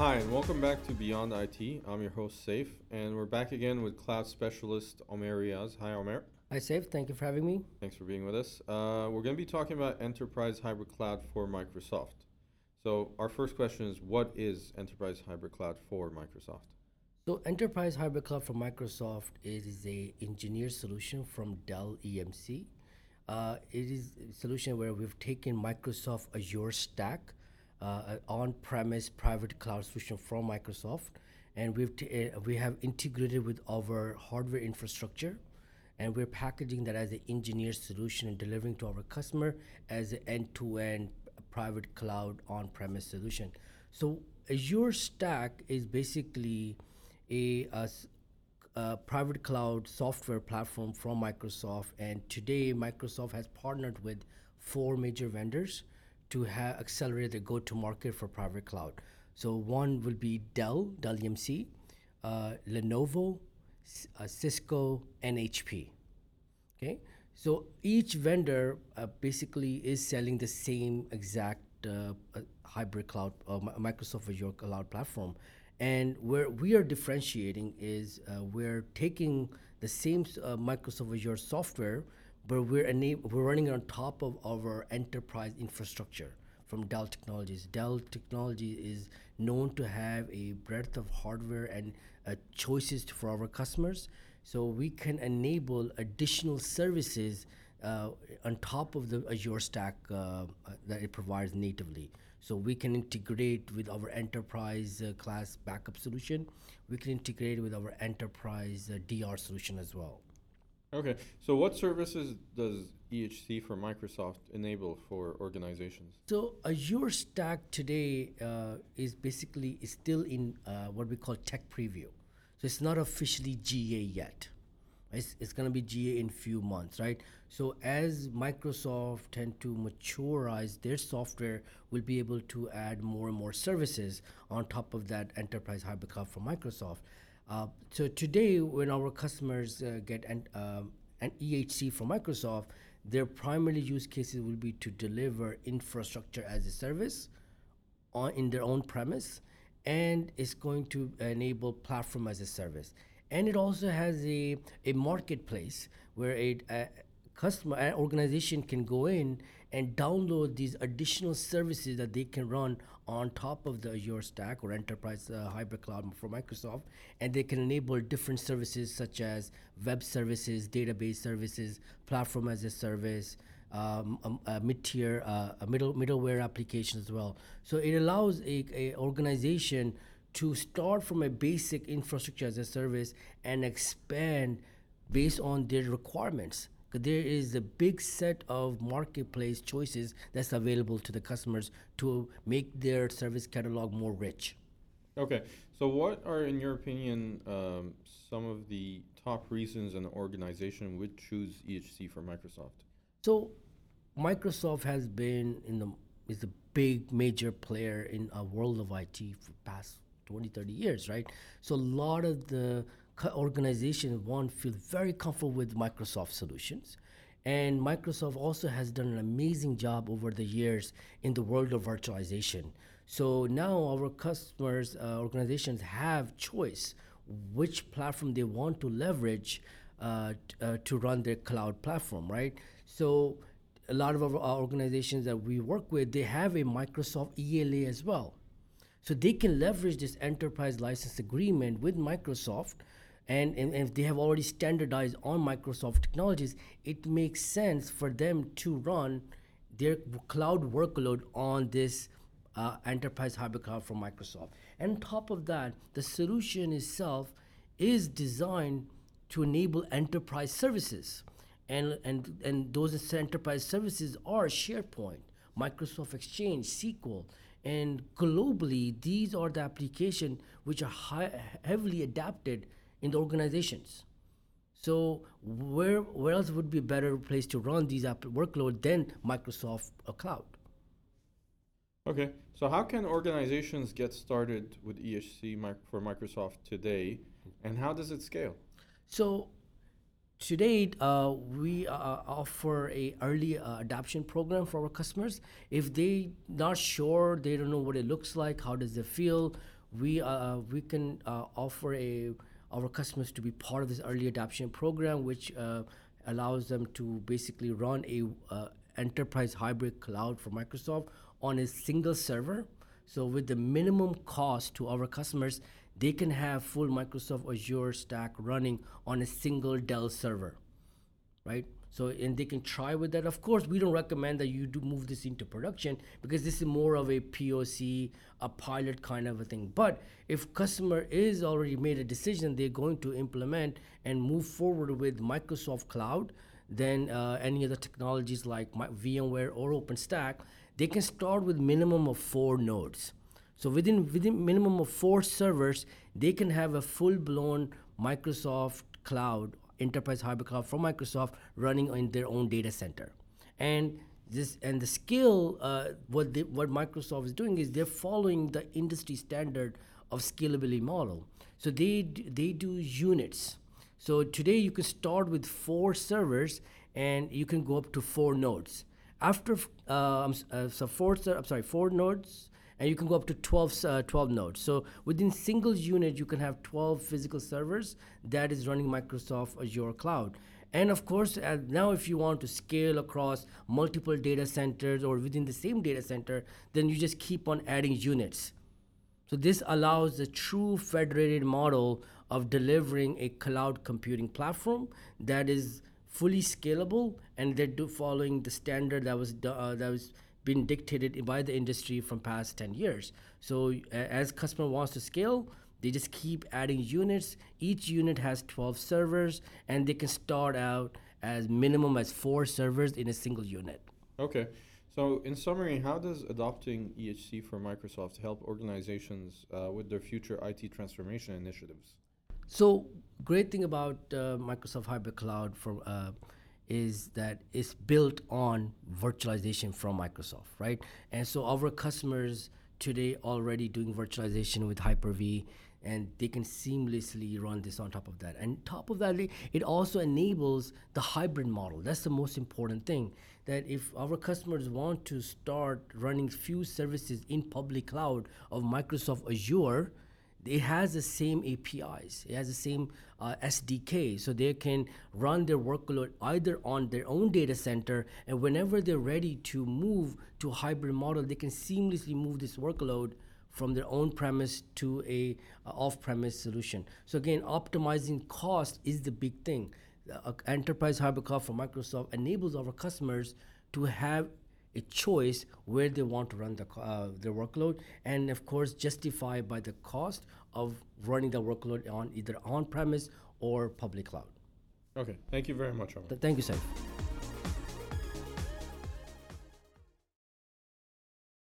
Hi, and welcome back to Beyond IT. I'm your host, Saif, and we're back again with cloud specialist Umair Riaz. Hi, Umair. Hi, Saif. Thank you for having me. Thanks for being with us. Uh, we're going to be talking about enterprise hybrid cloud for Microsoft. So, our first question is what is enterprise hybrid cloud for Microsoft? So, enterprise hybrid cloud for Microsoft is a engineered solution from Dell EMC. Uh, it is a solution where we've taken Microsoft Azure Stack, an on-premise private cloud solution from Microsoft, and we've t- uh, we have integrated with our hardware infrastructure, and we're packaging that as an engineered solution and delivering to our customer as an end-to-end private cloud on-premise solution. So Azure Stack is basically a private cloud software platform from Microsoft, and today Microsoft has partnered with four major vendors to accelerate the go-to-market for private cloud. So one will be Dell, Dell EMC, uh, Lenovo, uh, Cisco, and HP. Okay, so each vendor uh, basically is selling the same exact uh, uh, hybrid cloud, uh, Microsoft Azure cloud platform, and where we are differentiating is we're taking the same Microsoft Azure software, but we're enab- we're running on top of our enterprise infrastructure from Dell Technologies. Dell Technology is known to have a breadth of hardware and uh, choices for our customers. So we can enable additional services uh, on top of the Azure stack uh, that it provides natively. So we can integrate with our enterprise uh, class backup solution. We can integrate with our enterprise uh, DR solution as well. Okay, so what services does EHC for Microsoft enable for organizations? So Azure Stack today uh, is basically is still in uh, what we call tech preview. So it's not officially GA yet. It's, it's going to be GA in few months, right? So as Microsoft tend to maturize their software, we'll be able to add more and more services on top of that enterprise hybrid cloud from Microsoft. Uh, so today, when our customers uh, get an, um, an EHC from Microsoft, their primary use cases will be to deliver infrastructure as a service on in their own premise, and it's going to enable platform as a service. And it also has a, a marketplace where a, a customer an organization can go in and download these additional services that they can run on top of the Azure stack or enterprise uh, hybrid cloud for Microsoft, and they can enable different services such as web services, database services, platform as a service, um, um, a mid-tier, uh, a middle middleware application as well. So it allows a, a organization to start from a basic infrastructure as a service and expand based on their requirements. There is a big set of marketplace choices that's available to the customers to make their service catalog more rich. Okay, so what are, in your opinion, um, some of the top reasons an organization would choose EHC for Microsoft? So Microsoft has been in the is a big major player in a world of IT for past 20 30 years, right? So a lot of the organizations one feel very comfortable with Microsoft solutions. And Microsoft also has done an amazing job over the years in the world of virtualization. So now our customers, uh, organizations have choice which platform they want to leverage uh, uh, to run their cloud platform, right? So a lot of our organizations that we work with, they have a Microsoft ELA as well. So they can leverage this enterprise license agreement with Microsoft. And, and, if they have already standardized on Microsoft technologies, it makes sense for them to run their cloud workload on this uh, enterprise hybrid cloud from Microsoft. And on top of that, the solution itself is designed to enable enterprise services. And, and, and those enterprise services are SharePoint, Microsoft Exchange, SQL. And globally, these are the applications which are high, heavily adapted in the organizations. So where, where else would be a better place to run these app workload than Microsoft uh, Cloud? Okay, so how can organizations get started with EHC for Microsoft today, and how does it scale? So today uh, we uh, offer a early uh, adoption program for our customers. If they not sure, they don't know what it looks like, how does it feel, we uh, we can uh, offer a our customers to be part of this early adoption program, which uh, allows them to basically run a uh, enterprise hybrid cloud for Microsoft on a single server. So with the minimum cost to our customers, they can have full Microsoft Azure stack running on a single Dell server right? So and they can try with that. Of course, we don't recommend that you do move this into production because this is more of a POC, a pilot kind of a thing. But if customer is already made a decision they're going to implement and move forward with Microsoft Cloud, then uh, any other technologies like VMware or OpenStack, they can start with minimum of four nodes. So within within minimum of four servers, they can have a full blown Microsoft Cloud enterprise hybrid cloud from Microsoft running in their own data center. And this and the scale, uh, what they, what Microsoft is doing is they're following the industry standard of scalability model. So they they do units. So today you can start with four servers and you can go up to four nodes. After uh, uh, so four I'm sorry four nodes and you can go up to 12, uh, 12 nodes. So within single unit, you can have 12 physical servers that is running Microsoft Azure Cloud. And of course, uh, now if you want to scale across multiple data centers or within the same data center, then you just keep on adding units. So this allows the true federated model of delivering a cloud computing platform that is fully scalable and they're do following the standard that was uh, that was been dictated by the industry from past 10 years. So as customer wants to scale, they just keep adding units. Each unit has 12 servers and they can start out as minimum as 4 servers in a single unit. Okay. So, in summary, how does adopting EHC for Microsoft help organizations uh, with their future IT transformation initiatives? So great thing about uh, Microsoft Hybrid Cloud for uh, is that it's built on virtualization from Microsoft, right? And so our customers today already doing virtualization with Hyper-V, and they can seamlessly run this on top of that. And top of that, it- also enables the hybrid model. That's the most important thing. That if our customers want to start running few services in public cloud of Microsoft Azure, it has the same APIs. It has the same uh, SDK, so they can run their workload either on their own data center, and whenever they're ready to move to a hybrid model, they can seamlessly move this workload from their own premise to a uh, off-premise solution. So again, optimizing cost is the big thing. Uh, enterprise hybrid cloud from Microsoft enables our customers to have a choice where they want to run the, uh, their workload and of course justify by the cost of running the workload on either on premise or public cloud Okay. Thank you very much. Th- thank you Saif.